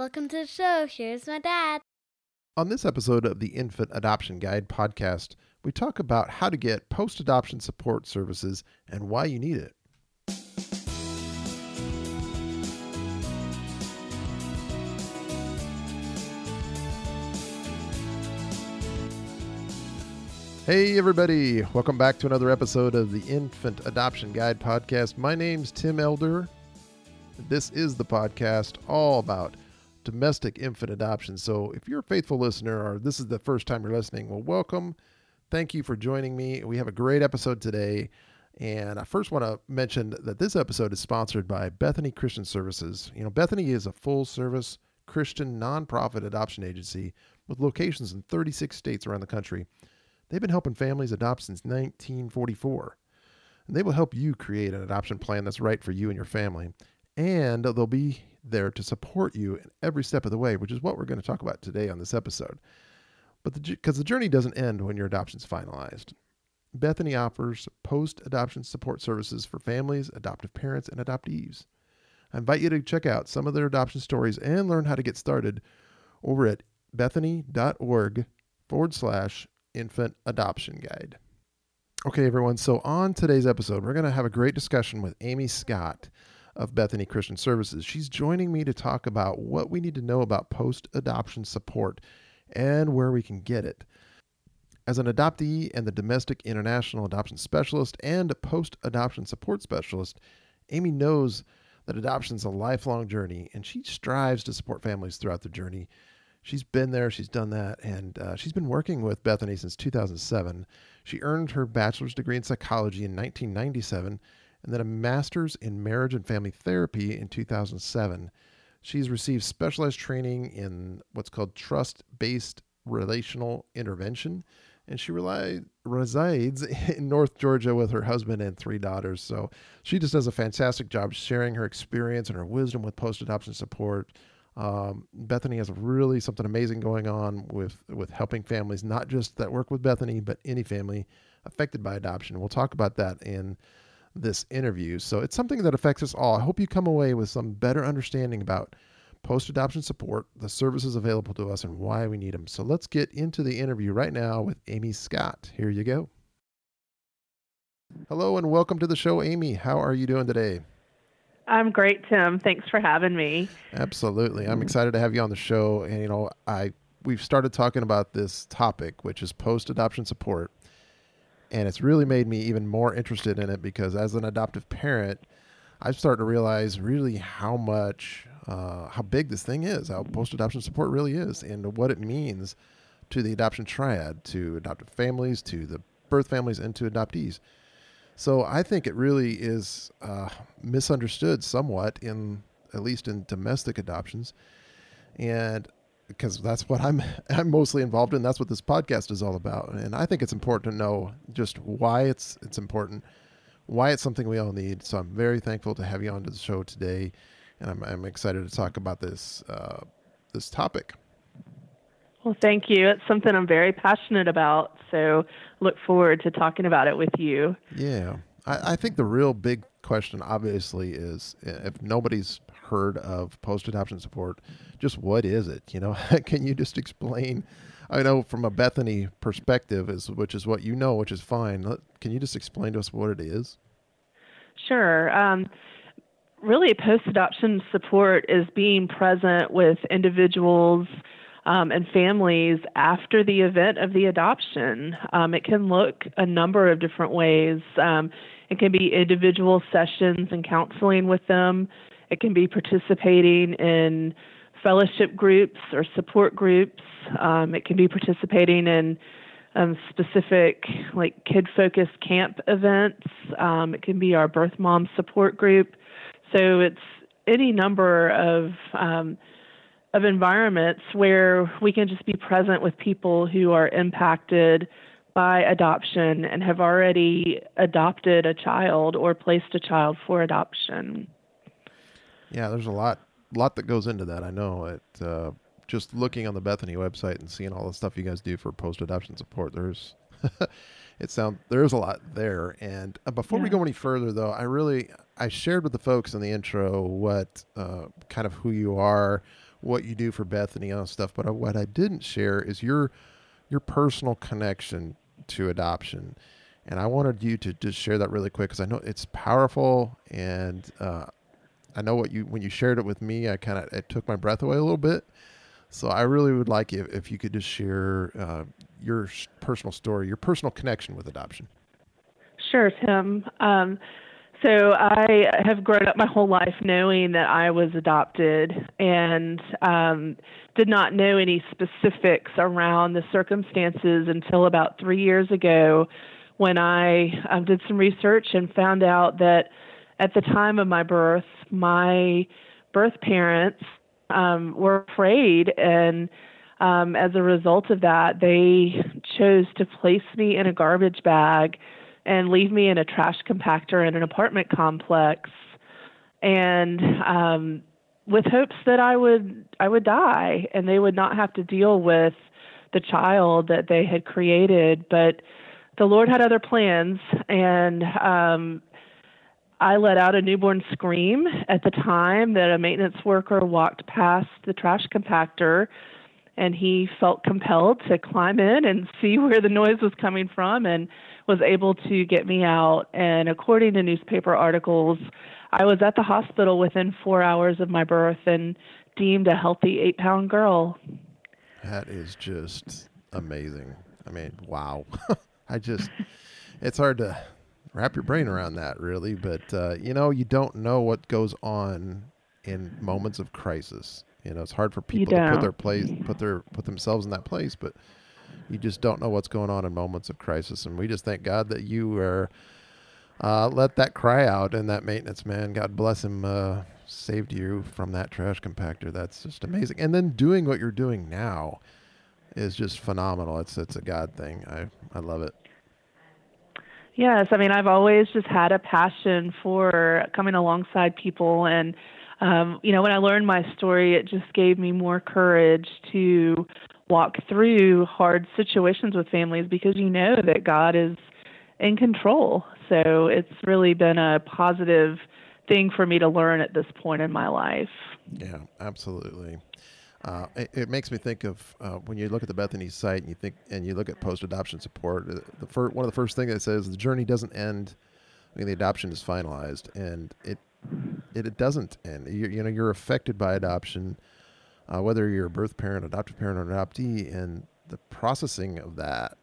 Welcome to the show. Here's my dad. On this episode of the Infant Adoption Guide podcast, we talk about how to get post adoption support services and why you need it. Hey, everybody. Welcome back to another episode of the Infant Adoption Guide podcast. My name's Tim Elder. This is the podcast all about domestic infant adoption. So if you're a faithful listener or this is the first time you're listening, well, welcome. Thank you for joining me. We have a great episode today. And I first want to mention that this episode is sponsored by Bethany Christian Services. You know, Bethany is a full service Christian nonprofit adoption agency with locations in 36 states around the country. They've been helping families adopt since 1944. And they will help you create an adoption plan that's right for you and your family. And they'll be there to support you in every step of the way, which is what we're going to talk about today on this episode. But because the, the journey doesn't end when your adoption's finalized. Bethany offers post adoption support services for families, adoptive parents, and adoptees. I invite you to check out some of their adoption stories and learn how to get started over at bethany.org forward slash infant adoption guide. Okay, everyone. So, on today's episode, we're going to have a great discussion with Amy Scott of Bethany Christian Services. She's joining me to talk about what we need to know about post adoption support and where we can get it. As an adoptee and the domestic international adoption specialist and a post adoption support specialist, Amy knows that adoption is a lifelong journey and she strives to support families throughout the journey. She's been there, she's done that, and uh, she's been working with Bethany since 2007. She earned her bachelor's degree in psychology in 1997 and then a master's in marriage and family therapy in 2007. She's received specialized training in what's called trust based relational intervention, and she rely, resides in North Georgia with her husband and three daughters. So she just does a fantastic job sharing her experience and her wisdom with post adoption support. Um, Bethany has really something amazing going on with with helping families, not just that work with Bethany, but any family affected by adoption. We'll talk about that in this interview. So it's something that affects us all. I hope you come away with some better understanding about post adoption support, the services available to us, and why we need them. So let's get into the interview right now with Amy Scott. Here you go. Hello and welcome to the show, Amy. How are you doing today? I'm great, Tim. Thanks for having me. Absolutely. I'm excited to have you on the show. And, you know, I we've started talking about this topic, which is post adoption support and it's really made me even more interested in it because as an adoptive parent, I've started to realize really how much, uh, how big this thing is, how post adoption support really is, and what it means to the adoption triad, to adoptive families, to the birth families, and to adoptees. So I think it really is uh, misunderstood somewhat in at least in domestic adoptions, and because that's what I'm I'm mostly involved in. That's what this podcast is all about. And I think it's important to know just why it's it's important, why it's something we all need. So I'm very thankful to have you on to the show today, and I'm I'm excited to talk about this uh, this topic. Well, thank you. It's something I'm very passionate about. So look forward to talking about it with you. Yeah. I, I think the real big question obviously is if nobody's heard of post adoption support, just what is it? You know, can you just explain? I know from a Bethany perspective, is which is what you know, which is fine. Can you just explain to us what it is? Sure. Um, really, post adoption support is being present with individuals. Um, and families after the event of the adoption. Um, it can look a number of different ways. Um, it can be individual sessions and counseling with them. It can be participating in fellowship groups or support groups. Um, it can be participating in um, specific, like kid focused camp events. Um, it can be our birth mom support group. So it's any number of um, of environments where we can just be present with people who are impacted by adoption and have already adopted a child or placed a child for adoption. Yeah, there's a lot lot that goes into that. I know it. Uh, just looking on the Bethany website and seeing all the stuff you guys do for post adoption support, there's it sounds there's a lot there. And uh, before yeah. we go any further, though, I really I shared with the folks in the intro what uh, kind of who you are, what you do for Bethany and stuff. But what I didn't share is your your personal connection to adoption. And I wanted you to just share that really quick because I know it's powerful, and uh, I know what you when you shared it with me, I kind of it took my breath away a little bit. So I really would like if, if you could just share uh, your personal story, your personal connection with adoption. Sure, Tim. Um, so I have grown up my whole life knowing that I was adopted and um, did not know any specifics around the circumstances until about three years ago when I um, did some research and found out that at the time of my birth, my birth parents um, were afraid and um, as a result of that, they chose to place me in a garbage bag and leave me in a trash compactor in an apartment complex, and um, with hopes that I would I would die and they would not have to deal with the child that they had created. But the Lord had other plans, and um, I let out a newborn scream at the time that a maintenance worker walked past the trash compactor and he felt compelled to climb in and see where the noise was coming from and was able to get me out. And according to newspaper articles, I was at the hospital within four hours of my birth and deemed a healthy eight pound girl. That is just amazing. I mean, wow. I just, it's hard to wrap your brain around that, really. But, uh, you know, you don't know what goes on in moments of crisis. You know, it's hard for people to put their place, put their, put themselves in that place, but you just don't know what's going on in moments of crisis. And we just thank God that you are, uh, let that cry out and that maintenance man, God bless him, uh, saved you from that trash compactor. That's just amazing. And then doing what you're doing now is just phenomenal. It's, it's a God thing. I, I love it. Yes, I mean I've always just had a passion for coming alongside people and um, you know, when I learned my story, it just gave me more courage to walk through hard situations with families because you know that God is in control. So it's really been a positive thing for me to learn at this point in my life. Yeah, absolutely. Uh, it, it, makes me think of uh, when you look at the Bethany site and you think and you look at post adoption support. Uh, the first, one of the first things that says the journey doesn't end when the adoption is finalized, and it it, it doesn't end. You, you know, you're affected by adoption, uh, whether you're a birth parent, adoptive parent, or adoptee, and the processing of that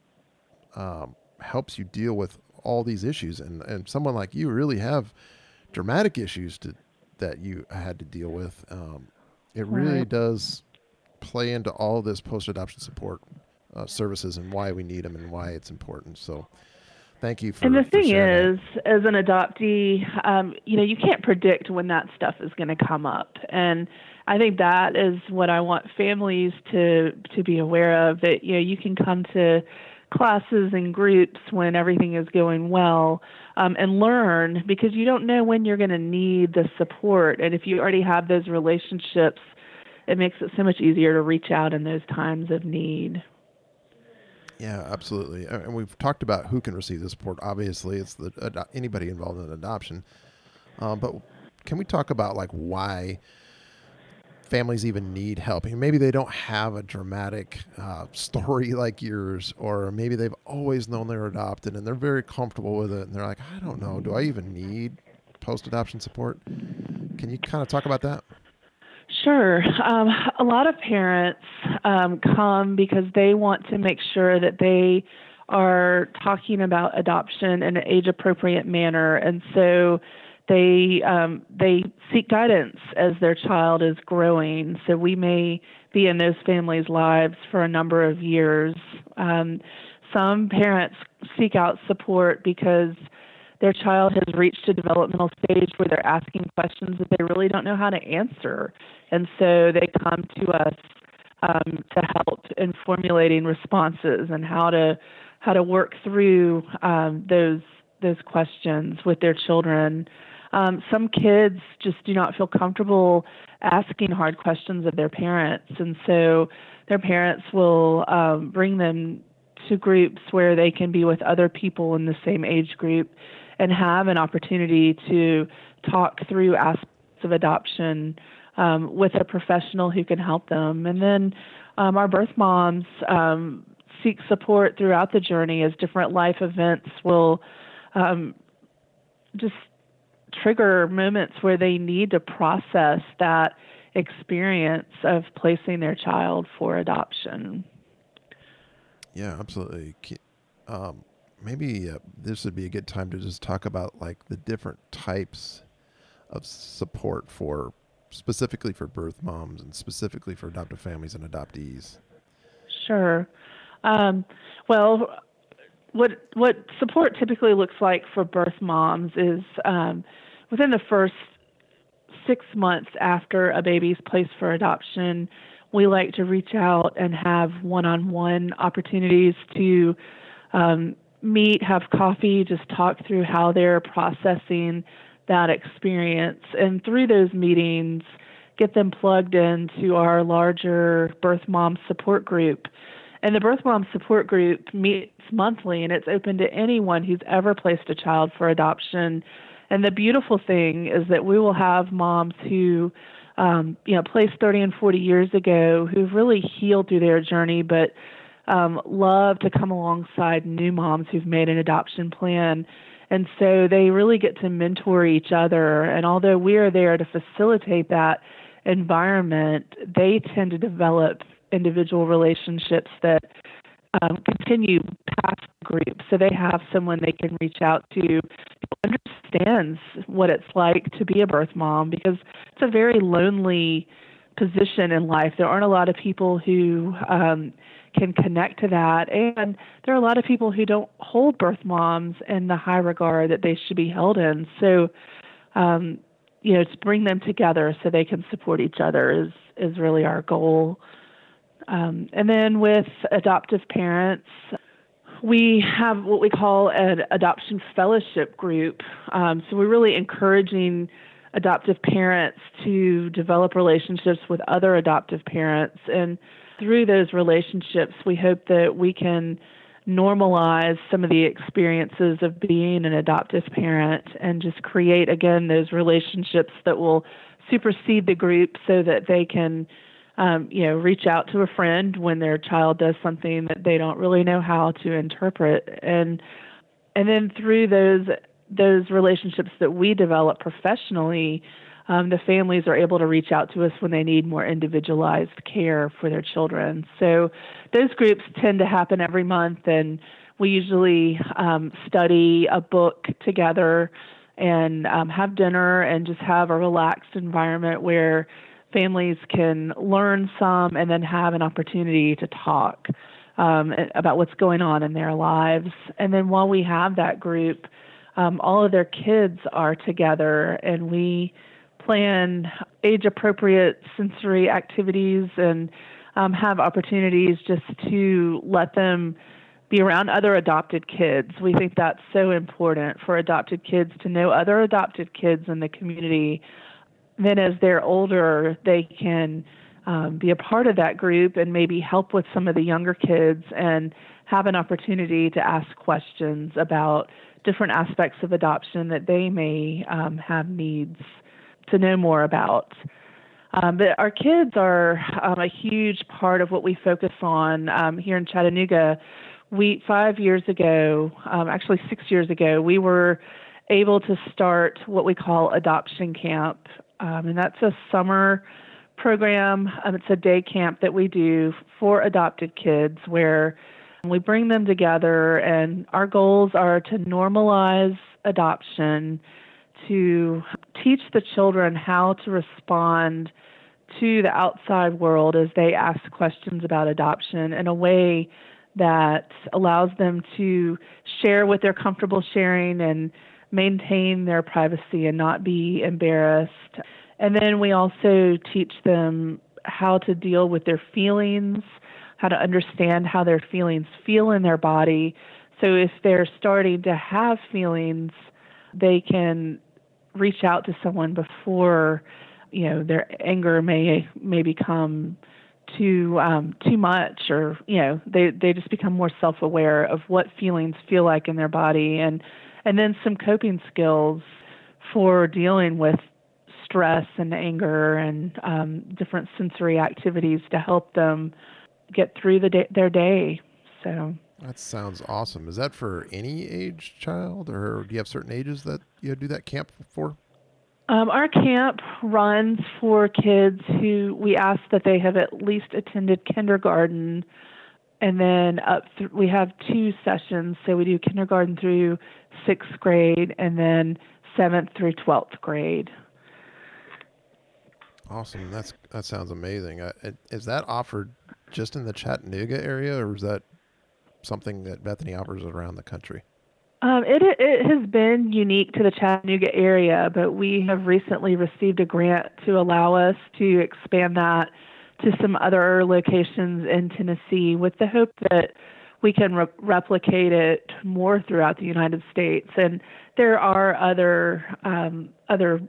um, helps you deal with all these issues. And and someone like you really have dramatic issues to that you had to deal with. Um, it really right. does play into all this post adoption support uh, services and why we need them and why it's important. So Thank you for. And the thing is, that. as an adoptee, um, you know, you can't predict when that stuff is going to come up, and I think that is what I want families to to be aware of. That you know, you can come to classes and groups when everything is going well um, and learn because you don't know when you're going to need the support, and if you already have those relationships, it makes it so much easier to reach out in those times of need. Yeah, absolutely. And we've talked about who can receive the support. Obviously, it's the uh, anybody involved in adoption. Um, but can we talk about like why families even need help? maybe they don't have a dramatic uh, story like yours, or maybe they've always known they're adopted and they're very comfortable with it, and they're like, I don't know, do I even need post-adoption support? Can you kind of talk about that? Sure. Um, a lot of parents um, come because they want to make sure that they are talking about adoption in an age appropriate manner. And so they um, they seek guidance as their child is growing. So we may be in those families' lives for a number of years. Um, some parents seek out support because their child has reached a developmental stage where they're asking questions that they really don't know how to answer. And so they come to us um, to help in formulating responses and how to how to work through um, those those questions with their children. Um, some kids just do not feel comfortable asking hard questions of their parents, and so their parents will um, bring them to groups where they can be with other people in the same age group and have an opportunity to talk through aspects of adoption um, with a professional who can help them. And then um, our birth moms um, seek support throughout the journey as different life events will um, just trigger moments where they need to process that experience of placing their child for adoption. Yeah, absolutely. Um, maybe uh, this would be a good time to just talk about like the different types of support for specifically for birth moms and specifically for adoptive families and adoptees. Sure. Um, well, what what support typically looks like for birth moms is um, within the first six months after a baby's placed for adoption, we like to reach out and have one-on-one opportunities to um, meet, have coffee, just talk through how they're processing that experience, and through those meetings, get them plugged into our larger birth mom support group and the Birth Mom Support Group meets monthly, and it's open to anyone who's ever placed a child for adoption. And the beautiful thing is that we will have moms who, um, you know, placed 30 and 40 years ago who've really healed through their journey, but um, love to come alongside new moms who've made an adoption plan. And so they really get to mentor each other. And although we are there to facilitate that environment, they tend to develop individual relationships that um, continue past the group. So they have someone they can reach out to who understands what it's like to be a birth mom because it's a very lonely position in life. There aren't a lot of people who um, can connect to that. And there are a lot of people who don't hold birth moms in the high regard that they should be held in. So, um, you know, to bring them together so they can support each other is is really our goal. Um, and then with adoptive parents, we have what we call an adoption fellowship group. Um, so we're really encouraging adoptive parents to develop relationships with other adoptive parents. And through those relationships, we hope that we can normalize some of the experiences of being an adoptive parent and just create, again, those relationships that will supersede the group so that they can um, you know, reach out to a friend when their child does something that they don't really know how to interpret, and and then through those those relationships that we develop professionally, um, the families are able to reach out to us when they need more individualized care for their children. So those groups tend to happen every month, and we usually um, study a book together and um, have dinner and just have a relaxed environment where families can learn some and then have an opportunity to talk um, about what's going on in their lives. And then while we have that group, um, all of their kids are together and we plan age appropriate sensory activities and um, have opportunities just to let them be around other adopted kids. We think that's so important for adopted kids to know other adopted kids in the community then as they're older, they can um, be a part of that group and maybe help with some of the younger kids and have an opportunity to ask questions about different aspects of adoption that they may um, have needs to know more about. Um, but our kids are um, a huge part of what we focus on um, here in Chattanooga. We five years ago, um, actually six years ago, we were able to start what we call adoption camp um, and that's a summer program. Um, it's a day camp that we do for adopted kids where we bring them together, and our goals are to normalize adoption, to teach the children how to respond to the outside world as they ask questions about adoption in a way that allows them to share what they're comfortable sharing and maintain their privacy and not be embarrassed. And then we also teach them how to deal with their feelings, how to understand how their feelings feel in their body. So if they're starting to have feelings, they can reach out to someone before you know their anger may may become too um, too much, or you know they they just become more self aware of what feelings feel like in their body, and and then some coping skills for dealing with stress and anger and um, different sensory activities to help them get through the day, their day. So that sounds awesome. Is that for any age child, or do you have certain ages that you do that camp for? Um, our camp runs for kids who we ask that they have at least attended kindergarten, and then up. Th- we have two sessions, so we do kindergarten through sixth grade, and then seventh through twelfth grade. Awesome. That's that sounds amazing. Uh, is that offered just in the Chattanooga area, or is that something that Bethany offers around the country? Um, it, it has been unique to the Chattanooga area, but we have recently received a grant to allow us to expand that to some other locations in Tennessee with the hope that we can re- replicate it more throughout the United States. And there are other um, other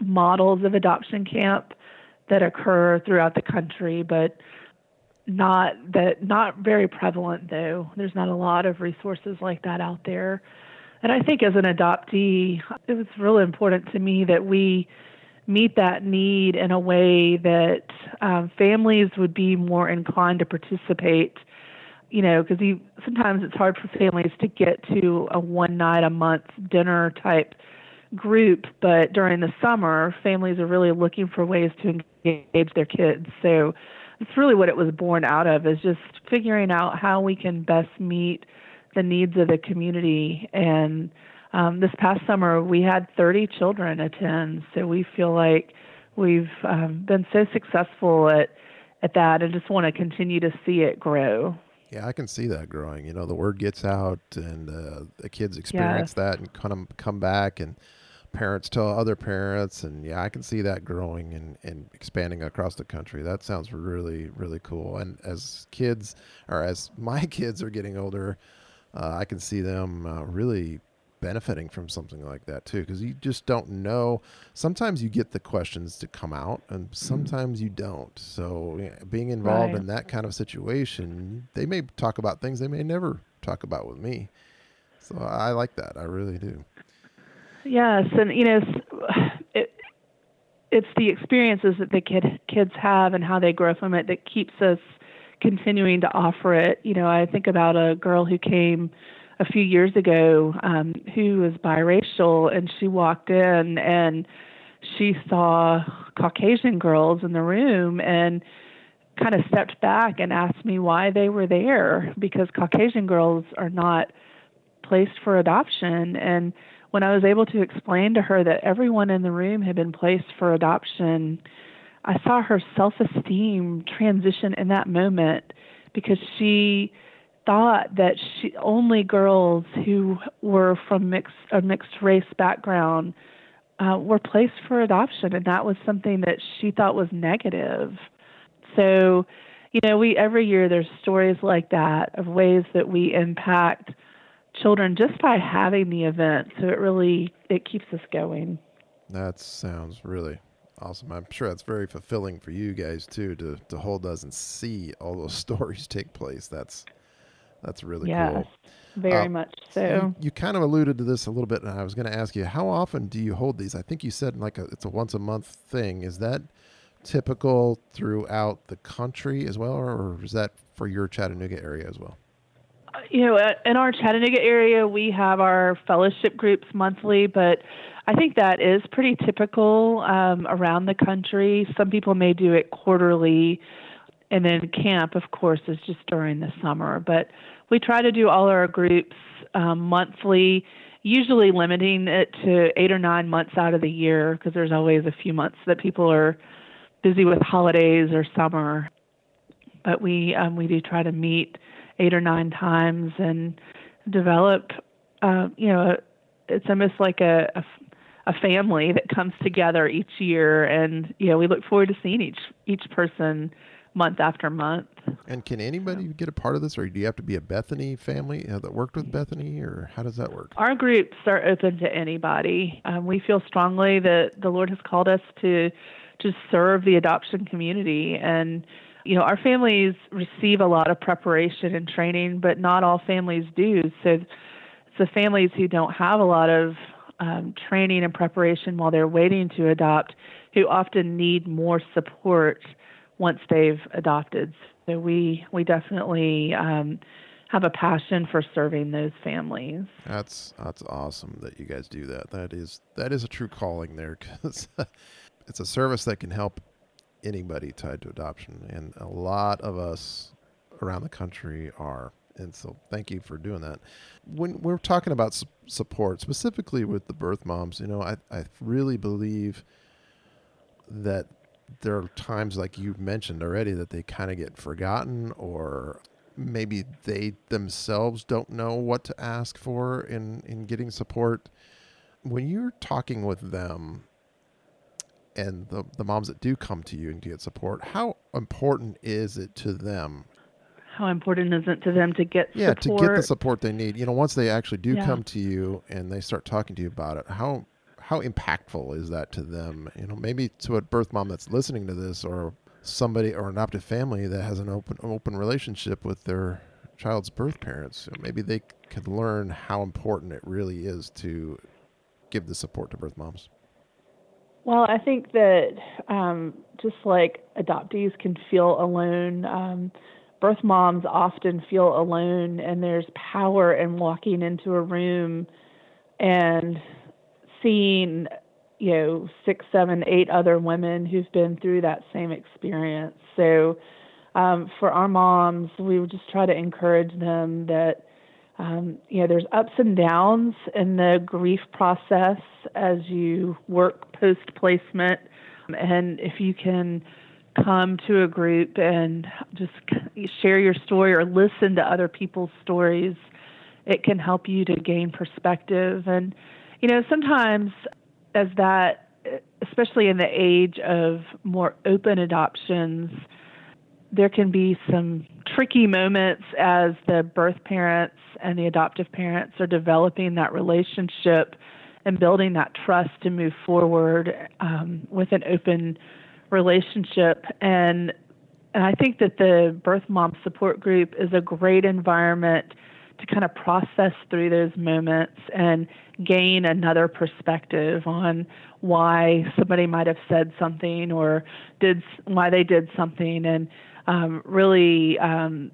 models of adoption camp that occur throughout the country, but not that not very prevalent though. There's not a lot of resources like that out there. And I think as an adoptee, it was really important to me that we meet that need in a way that um, families would be more inclined to participate. You know, because sometimes it's hard for families to get to a one night a month dinner type group, but during the summer, families are really looking for ways to engage their kids. So it's really what it was born out of is just figuring out how we can best meet the needs of the community. And um, this past summer we had 30 children attend so we feel like we've um, been so successful at at that. And just want to continue to see it grow. Yeah i can see that growing. You know the word gets out and uh, the kids experience yes. that and kind of come back and parents tell other parents and yeah i can see that growing and, and expanding across the country. That sounds really really cool. And as kids or as my kids are getting older uh, i can see them uh, really benefiting from something like that too because you just don't know. Sometimes you get the questions to come out and sometimes you don't. So yeah, being involved right. in that kind of situation they may talk about things they may never talk about with me. So i like that. I really do Yes, and you know, it, it's the experiences that the kid kids have and how they grow from it that keeps us continuing to offer it. You know, I think about a girl who came a few years ago um, who was biracial, and she walked in and she saw Caucasian girls in the room and kind of stepped back and asked me why they were there because Caucasian girls are not placed for adoption and when I was able to explain to her that everyone in the room had been placed for adoption, I saw her self esteem transition in that moment because she thought that she only girls who were from mixed a mixed race background uh, were placed for adoption, and that was something that she thought was negative. So, you know, we every year there's stories like that of ways that we impact children just by having the event. So it really it keeps us going. That sounds really awesome. I'm sure that's very fulfilling for you guys too to to hold us and see all those stories take place. That's that's really yes, cool. Very uh, much so. You, you, kind of alluded to this a little bit, and I was going to ask you, how often do you hold these? I think you said like a, it's a once a month thing. Is that typical throughout the country as well, or is that for your Chattanooga area as well? You know, in our Chattanooga area, we have our fellowship groups monthly, but I think that is pretty typical um, around the country. Some people may do it quarterly, and then camp, of course, is just during the summer. But we try to do all our groups um, monthly, usually limiting it to eight or nine months out of the year because there's always a few months that people are busy with holidays or summer. But we um, we do try to meet eight or nine times and develop, uh, you know, it's almost like a, a, a family that comes together each year, and you know, we look forward to seeing each each person month after month. And can anybody get a part of this, or do you have to be a Bethany family uh, that worked with Bethany, or how does that work? Our groups are open to anybody. Um, we feel strongly that the Lord has called us to to serve the adoption community, and you know, our families receive a lot of preparation and training, but not all families do. So, the families who don't have a lot of um, training and preparation while they're waiting to adopt who often need more support once they've adopted. So we we definitely um, have a passion for serving those families. That's that's awesome that you guys do that. That is that is a true calling there because it's a service that can help anybody tied to adoption, and a lot of us around the country are. And so, thank you for doing that. When we're talking about su- support, specifically with the birth moms, you know, I, I really believe that there are times, like you mentioned already, that they kind of get forgotten or maybe they themselves don't know what to ask for in, in getting support. When you're talking with them and the, the moms that do come to you and get support, how important is it to them? How important is it to them to get yeah support? to get the support they need. You know once they actually do Yeah. come to you and they start talking to you about it how how impactful is that to them? You know maybe to a birth mom that's listening to this or somebody or an adoptive family that has an open open relationship with their child's birth parents. So maybe they could learn how important it really is to give the support to birth moms Well, I think that um, just like adoptees can feel alone, um, birth moms often feel alone, and there's power in walking into a room and seeing, you know, six, seven, eight other women who've been through that same experience. So, um, for our moms, we would just try to encourage them that um, you know, there's ups and downs in the grief process as you work post placement. And if you can come to a group and just share your story or listen to other people's stories, it can help you to gain perspective. And, you know, sometimes as that, especially in the age of more open adoptions, there can be some tricky moments as the birth parents and the adoptive parents are developing that relationship and building that trust to move forward um, with an open relationship. And and I think that the birth mom support group is a great environment to kind of process through those moments and gain another perspective on why somebody might have said something or did why they did something and um, really um,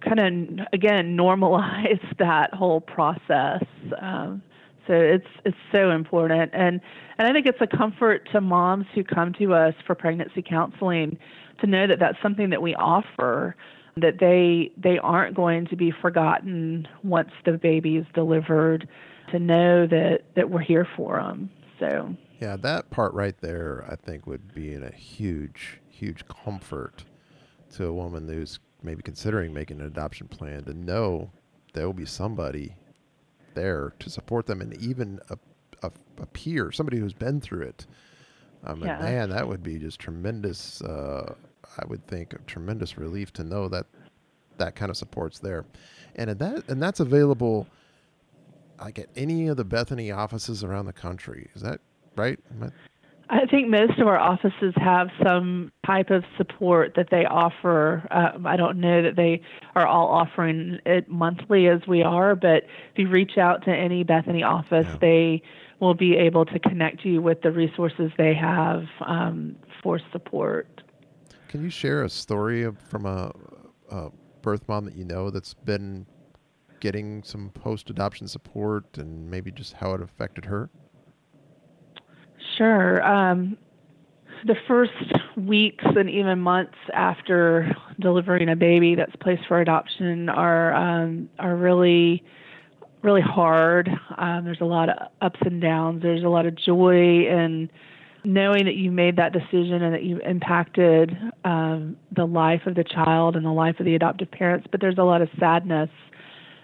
kind of again normalize that whole process. Um, so it's it's so important, and and I think it's a comfort to moms who come to us for pregnancy counseling to know that that's something that we offer. That they they aren't going to be forgotten once the baby is delivered. To know that that we're here for them. So yeah that part right there i think would be in a huge huge comfort to a woman who's maybe considering making an adoption plan to know there will be somebody there to support them and even a, a, a peer, somebody who's been through it. Um, Yeah. man, that would be just tremendous. Uh, I would think a tremendous relief to know that that kind of support's there, and that and that's available. Like at any of the Bethany offices around the country. Is that right? I- I think most of our offices have some type of support that they offer. Um, I don't know that they are all offering it monthly as we are, but if you reach out to any Bethany office, Yeah. they will be able to connect you with the resources they have um, for support. Can you share a story of, from a, a birth mom that you know that's been getting some post adoption support and maybe just how it affected her? Sure. Um, the first weeks and even months after delivering a baby that's placed for adoption are um, are really really hard. Um, there's a lot of ups and downs. There's a lot of joy in knowing that you made that decision and that you impacted um, the life of the child and the life of the adoptive parents. But there's a lot of sadness.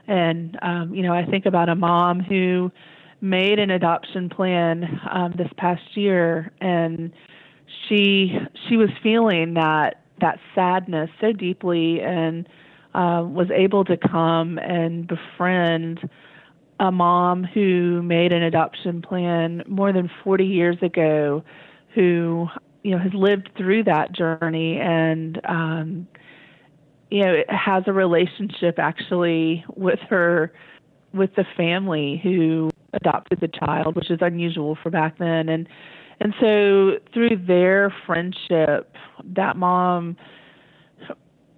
And um, you know, I think about a mom who made an adoption plan um, this past year, and she she was feeling that that sadness so deeply, and uh, was able to come and befriend a mom who made an adoption plan more than 40 years ago, who you know has lived through that journey and um, you know has a relationship actually with her with the family who adopted the child, which is unusual for back then. And and so through their friendship, that mom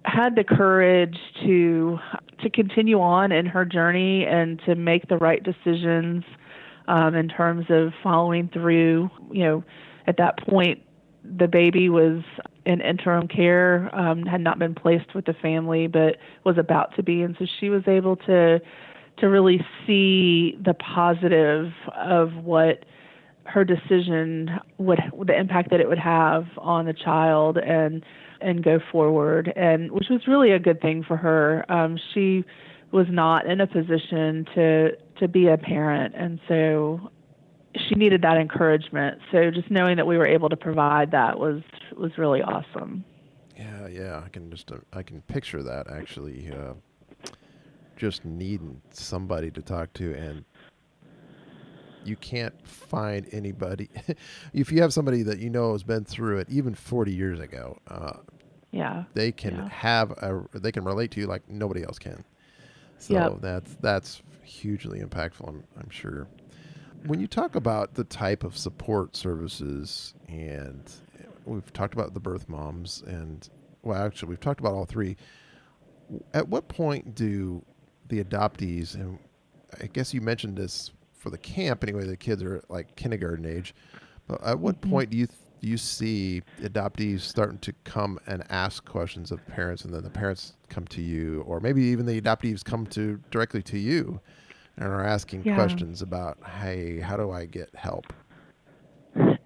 had the courage to to continue on in her journey and to make the right decisions um, in terms of following through. You know, at that point, the baby was in interim care, um, had not been placed with the family, but was about to be, and so she was able to to really see the positive of what her decision would the impact that it would have on the child and and go forward and which was really a good thing for her. Um she was not in a position to to be a parent and so she needed that encouragement. So just knowing that we were able to provide that was was really awesome. Yeah yeah i can just uh, i can picture that actually uh, just needing somebody to talk to and you can't find anybody. If you have somebody that you know has been through it even 40 years ago uh, yeah. they can yeah. have a they can relate to you like nobody else can. So yep. that's that's hugely impactful I'm, I'm sure. When you talk about the type of support services and we've talked about the birth moms and well actually we've talked about all three. At what point do the adoptees and i guess you mentioned this for the camp anyway. The kids are like kindergarten age. But at what mm-hmm. point do you th- do you see adoptees starting to come and ask questions of parents, and then the parents come to you, or maybe even the adoptees come to directly to you and are asking yeah. questions about, hey, how do I get help?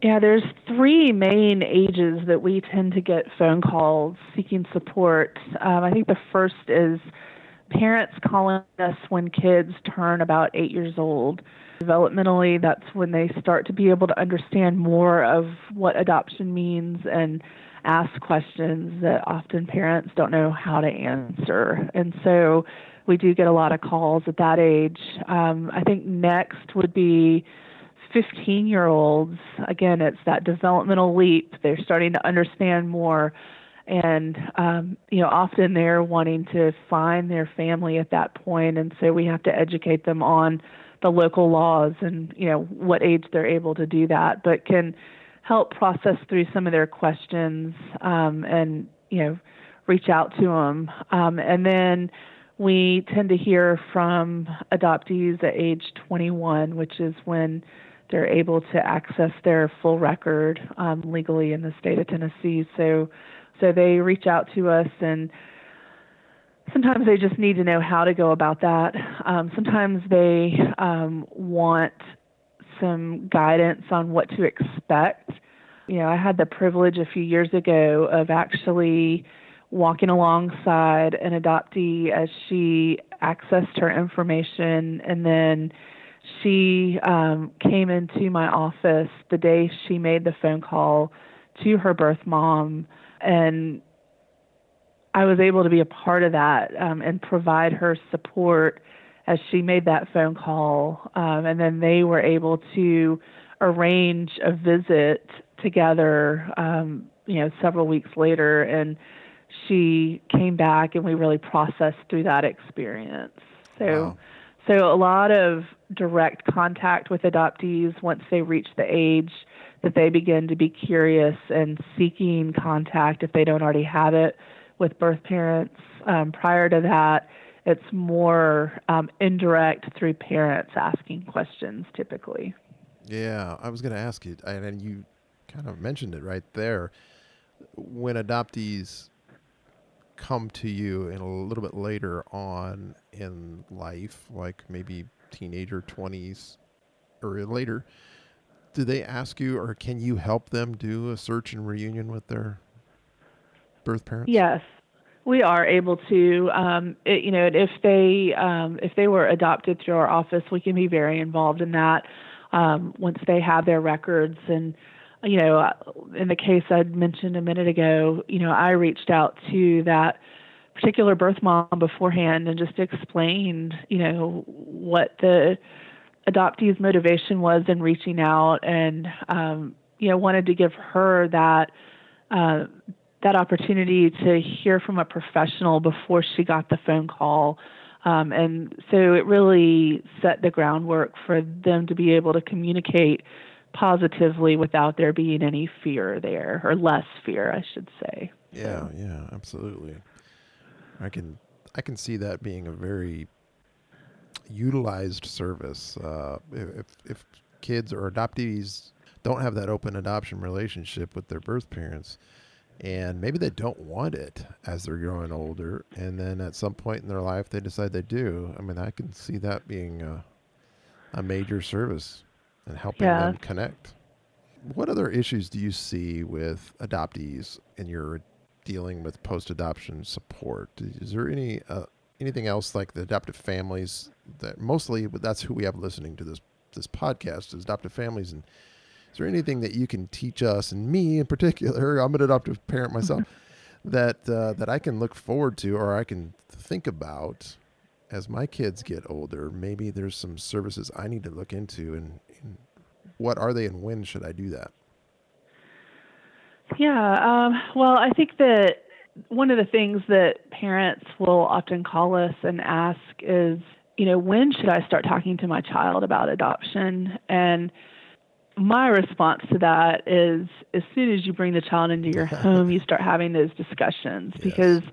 Yeah, there's three main ages that we tend to get phone calls seeking support. Um, I think the first is parents calling us when kids turn about eight years old. Developmentally, that's when they start to be able to understand more of what adoption means and ask questions that often parents don't know how to answer. And so we do get a lot of calls at that age. Um, I think next would be 15 year olds. Again, it's that developmental leap. They're starting to understand more. And, um, you know, often they're wanting to find their family at that point, And so we have to educate them on the local laws and you know what age they're able to do that, but can help process through some of their questions um, and you know reach out to them. Um, and then we tend to hear from adoptees at age 21, which is when they're able to access their full record um, legally in the state of Tennessee. So, so they reach out to us and sometimes they just need to know how to go about that. Um, sometimes they um, want some guidance on what to expect. You know, I had the privilege a few years ago of actually walking alongside an adoptee as she accessed her information and then she um, came into my office the day she made the phone call to her birth mom and I was able to be a part of that um, and provide her support as she made that phone call. Um, and then they were able to arrange a visit together, um, you know, several weeks later. And she came back and we really processed through that experience. So, wow. so a lot of direct contact with adoptees once they reach the age that they begin to be curious and seeking contact if they don't already have it with birth parents. Um, prior to that, it's more um, indirect through parents asking questions typically. Yeah, I was going to ask you, and you kind of mentioned it right there. When adoptees come to you in a little bit later on in life, like maybe teenager 20s or later, do they ask you or can you help them do a search and reunion with their birth parents? Yes, we are able to. Um, it, you know, if they um, if they were adopted through our office, we can be very involved in that um, once they have their records. And you know, uh, in the case I mentioned a minute ago, you know, I reached out to that particular birth mom beforehand and just explained, you know, what the adoptee's motivation was in reaching out, and um, you know, wanted to give her that. Uh, that opportunity to hear from a professional before she got the phone call Um, and so it really set the groundwork for them to be able to communicate positively without there being any fear there, or less fear, I should say. Yeah, yeah, absolutely. I can I can see that being a very utilized service. Uh, if if kids or adoptees don't have that open adoption relationship with their birth parents, and maybe they don't want it as they're growing older, and then at some point in their life they decide they do. I mean, I can see that being a, a major service and helping Yeah. them connect. What other issues do you see with adoptees in your dealing with post-adoption support? Is there any uh, anything else like the adoptive families that mostly but that's who we have listening to this this podcast is adoptive families. And is there anything that you can teach us and me in particular i'm an adoptive parent myself that uh, that i can look forward to or i can think about as my kids get older? Maybe there's some services i need to look into and, and what are they and when should i do that? Yeah, um, well, I think that one of the things that parents will often call us and ask is, you know, when should I start talking to my child about adoption? And my response to that is as soon as you bring the child into your home, you start having those discussions Yes. because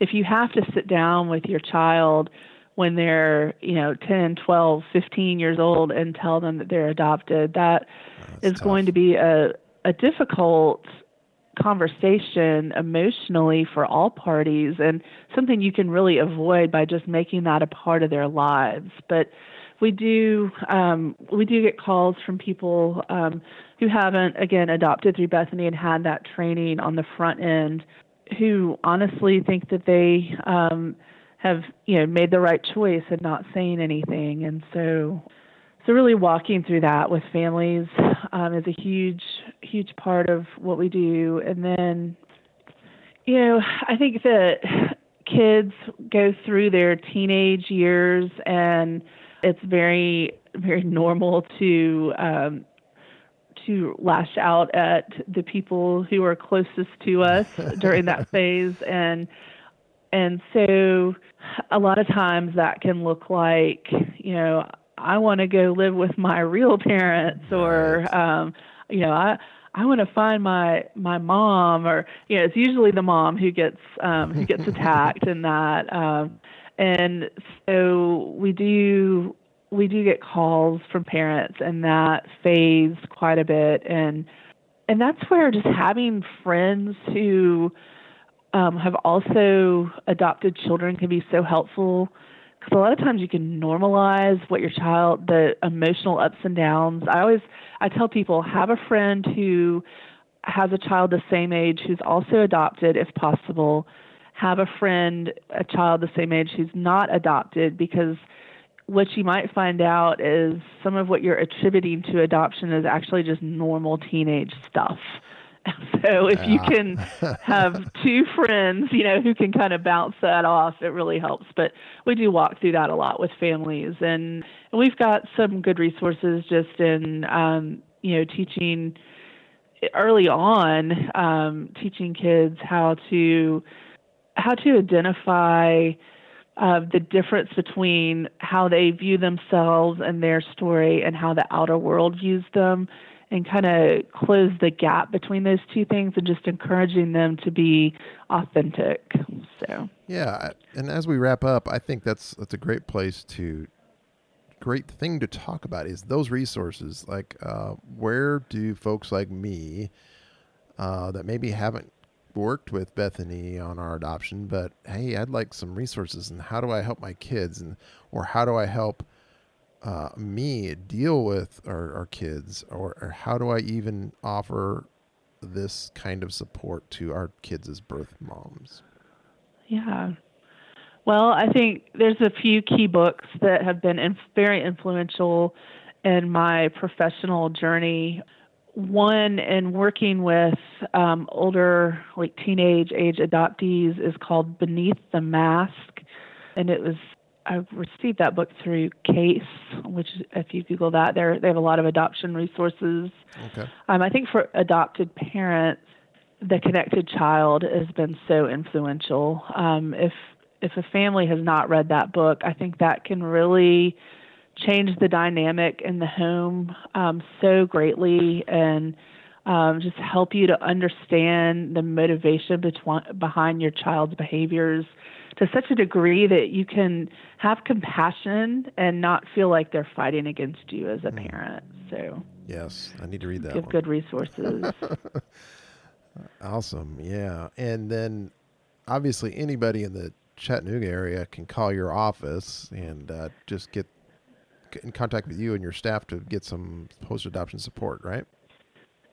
if you have to sit down with your child when they're, you know, 10, 12, 15 years old and tell them that they're adopted, that is That's going tough. to be a, a difficult conversation emotionally for all parties and something you can really avoid by just making that a part of their lives. But we do um, we do get calls from people um, who haven't again adopted through Bethany and had that training on the front end, who honestly think that they um, have you know made the right choice and not saying anything, and so so really walking through that with families um, is a huge huge part of what we do. And then you know i think that kids go through their teenage years and it's very very normal to um, to lash out at the people who are closest to us during that phase. And and so a lot of times that can look like you know i want to go live with my real parents or um you know i i want to find my my mom or you know it's usually the mom who gets um who gets attacked in that um and so we do we do get calls from parents in that phase quite a bit and and that's where just having friends who um, have also adopted children can be so helpful because a lot of times you can normalize what your child the emotional ups and downs. I always i tell people have a friend who has a child the same age who's also adopted if possible. Have a friend a child the same age who's not adopted because what you might find out is some of what you're attributing to adoption is actually just normal teenage stuff so if you can have two friends, you know, who can kind of bounce that off, it really helps. But we do walk through that a lot with families, and we've got some good resources just in, um, you know, teaching early on, um, teaching kids how to how to identify uh, the difference between how they view themselves and their story and how the outer world views them and kind of close the gap between those two things and just encouraging them to be authentic. So, Yeah, and as we wrap up, I think that's that's a great place to great thing to talk about is those resources. Like, uh, where do folks like me uh, that maybe haven't worked with Bethany on our adoption, but hey, I'd like some resources, and how do I help my kids, and or how do I help uh, me deal with our, our kids, or, or how do I even offer this kind of support to our kids as birth moms? yeah. Well, I think there's a few key books that have been inf- very influential in my professional journey. One, in working with um, older, like teenage age adoptees, is called Beneath the Mask. And it was, I received that book through CASE, which, if you Google that, they're, they have a lot of adoption resources. Okay. Um, I think for adopted parents, the connected child has been so influential. Um, if if a family has not read that book, I think that can really change the dynamic in the home um, so greatly and um, just help you to understand the motivation between, behind your child's behaviors to such a degree that you can have compassion and not feel like they're fighting against you as a mm. parent. So yes, I need to read that. Give one. good resources. awesome, yeah, and then obviously anybody in the Chattanooga area can call your office and uh, just get in contact with you and your staff to get some post adoption support, right?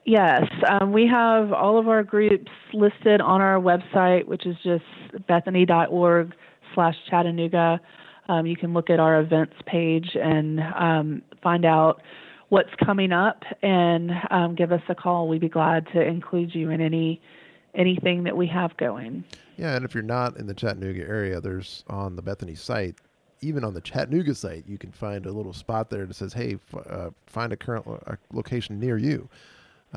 Yes, um, we have all of our groups listed on our website, which is just bethany.org slash Chattanooga. Um, you can look at our events page and um, find out what's coming up and um, give us a call. We'd be glad to include you in any anything that we have going. Yeah, and if you're not in the Chattanooga area, there's on the Bethany site, even on the Chattanooga site, you can find a little spot there that says, "Hey, f- uh, find a current lo- a location near you."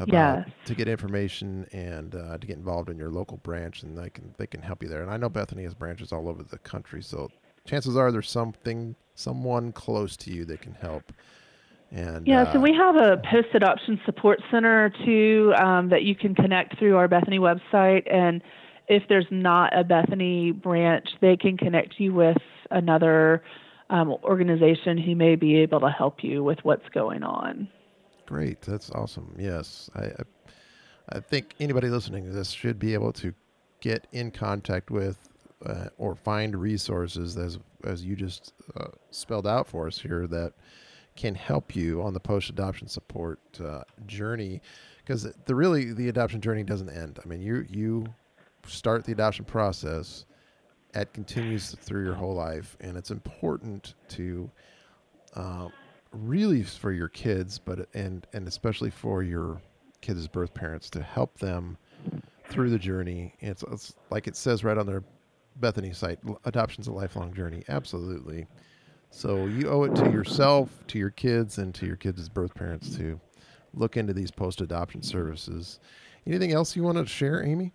About yes. to get information and uh, to get involved in your local branch, and they can they can help you there. And I know Bethany has branches all over the country, so chances are there's something someone close to you that can help. And yeah, uh, so we have a post adoption support center too um, that you can connect through our Bethany website, and if there's not a Bethany branch, they can connect you with another um, organization who may be able to help you with what's going on. Great, that's awesome. Yes, I, I, I think anybody listening to this should be able to get in contact with uh, or find resources as as you just uh, spelled out for us here that can help you on the post adoption support uh, journey because the really the adoption journey doesn't end. I mean, you you start the adoption process, it continues through your whole life, and it's important to uh, really for your kids, but and and especially for your kids' birth parents to help them through the journey. It's, it's like it says right on their Bethany site, adoption's a lifelong journey. Absolutely. So you owe it to yourself, to your kids, and to your kids' birth parents to look into these post-adoption services. Anything else you want to share, Amy?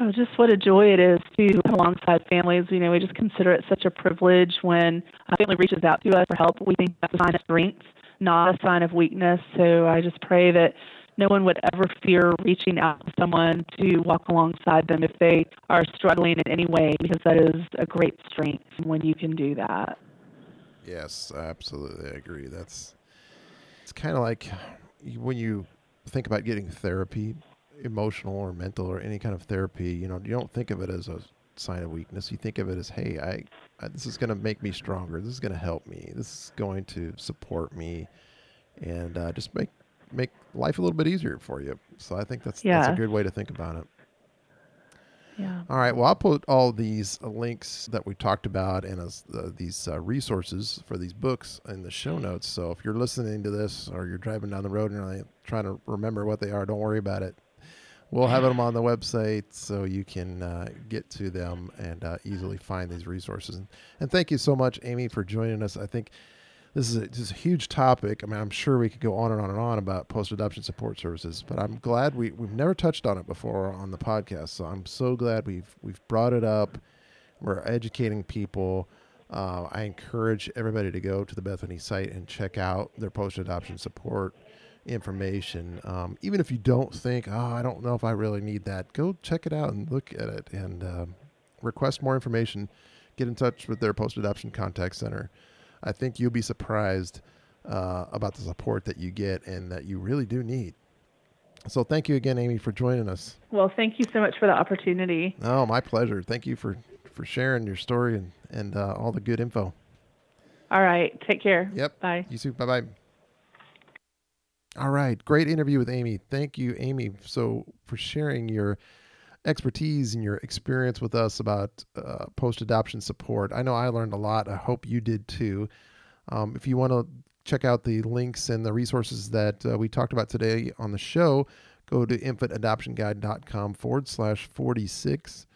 Oh, just what a joy it is to come alongside families. You know, we just consider it such a privilege when a family reaches out to us for help. We think that's a sign of strength, not a sign of weakness. So I just pray that no one would ever fear reaching out to someone to walk alongside them if they are struggling in any way, because that is a great strength when you can do that. Yes, absolutely. I agree. That's it's kind of like when you think about getting therapy emotional or mental or any kind of therapy, you know, you don't think of it as a sign of weakness. You think of it as, hey, I, I this is going to make me stronger. This is going to help me. This is going to support me, and uh, just make make life a little bit easier for you. So I think that's yeah. that's a good way to think about it. Yeah. All right. Well, I'll put all these links that we talked about and uh, these uh, resources for these books in the show notes. So if you're listening to this or you're driving down the road and you're trying to remember what they are, don't worry about it we'll have them on the website so you can uh, get to them and uh, easily find these resources. And, and, thank you so much, Amy, for joining us. I think this is a, this is a huge topic. I mean, I'm sure we could go on and on and on about post adoption support services, but I'm glad we we've never touched on it before on the podcast. So I'm so glad we've we've brought it up. We're educating people. Uh, I encourage everybody to go to the Bethany site and check out their post adoption support information. Um, even if you don't think, oh, I don't know if I really need that, go check it out and look at it and uh, request more information. Get in touch with their post adoption contact center. I think you'll be surprised uh, about the support that you get and that you really do need. So thank you again, Amy, for joining us. Well, thank you so much for the opportunity. Oh, my pleasure. Thank you for, for sharing your story and, and uh, all the good info. All right. Take care. Yep. Bye. You too. Bye bye. All right, great interview with Amy. Thank you, Amy, so for sharing your expertise and your experience with us about uh, post adoption support. I know I learned a lot. I hope you did too. Um, if you want to check out the links and the resources that uh, we talked about today on the show, go to infantadoptionguide.com forward slash 46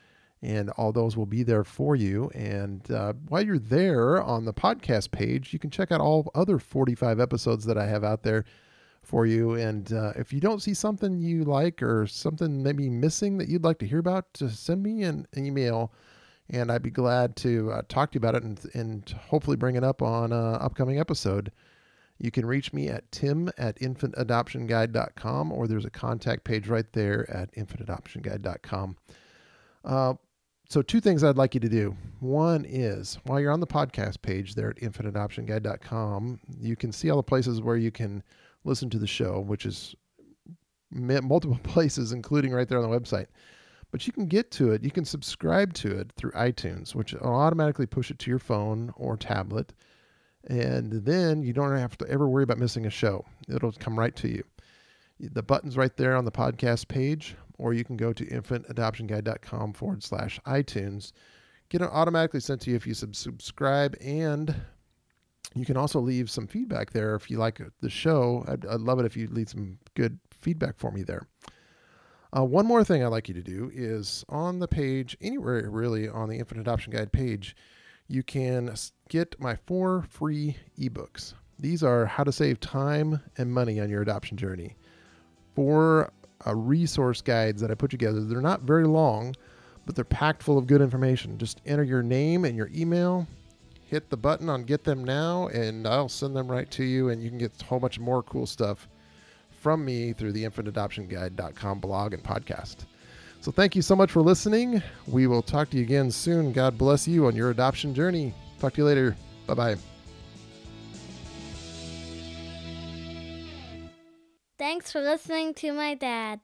and all those will be there for you. And uh, while you're there on the podcast page, you can check out all other 45 episodes that I have out there for you. And uh, if you don't see something you like or something maybe missing that you'd like to hear about, just send me an, email and I'd be glad to uh, talk to you about it and, and hopefully bring it up on an upcoming episode. You can reach me at tim at infantadoptionguide.com or there's a contact page right there at infantadoptionguide.com. Uh, so, two things I'd like you to do. One is while you're on the podcast page there at infantadoptionguide.com, you can see all the places where you can listen to the show, which is multiple places, including right there on the website. But you can get to it, you can subscribe to it through iTunes, which will automatically push it to your phone or tablet. And then you don't have to ever worry about missing a show, it'll come right to you. The button's right there on the podcast page, or you can go to infantadoptionguide.com forward slash iTunes. Get it automatically sent to you if you subscribe, and you can also leave some feedback there if you like the show. I'd, I'd love it if you leave some good feedback for me there. Uh, one more thing I'd like you to do is on the page, anywhere really on the Infant Adoption Guide page, you can get my four free ebooks. These are how to save time and money on your adoption journey. Four uh, resource guides that I put together. They're not very long, but they're packed full of good information. Just enter your name and your email, hit the button on Get Them Now, and I'll send them right to you, and you can get a whole bunch more cool stuff from me through the infantadoptionguide.com blog and podcast. So thank you so much for listening. We will talk to you again soon. God bless you on your adoption journey. Talk to you later. Bye bye. Thanks for listening to my dad.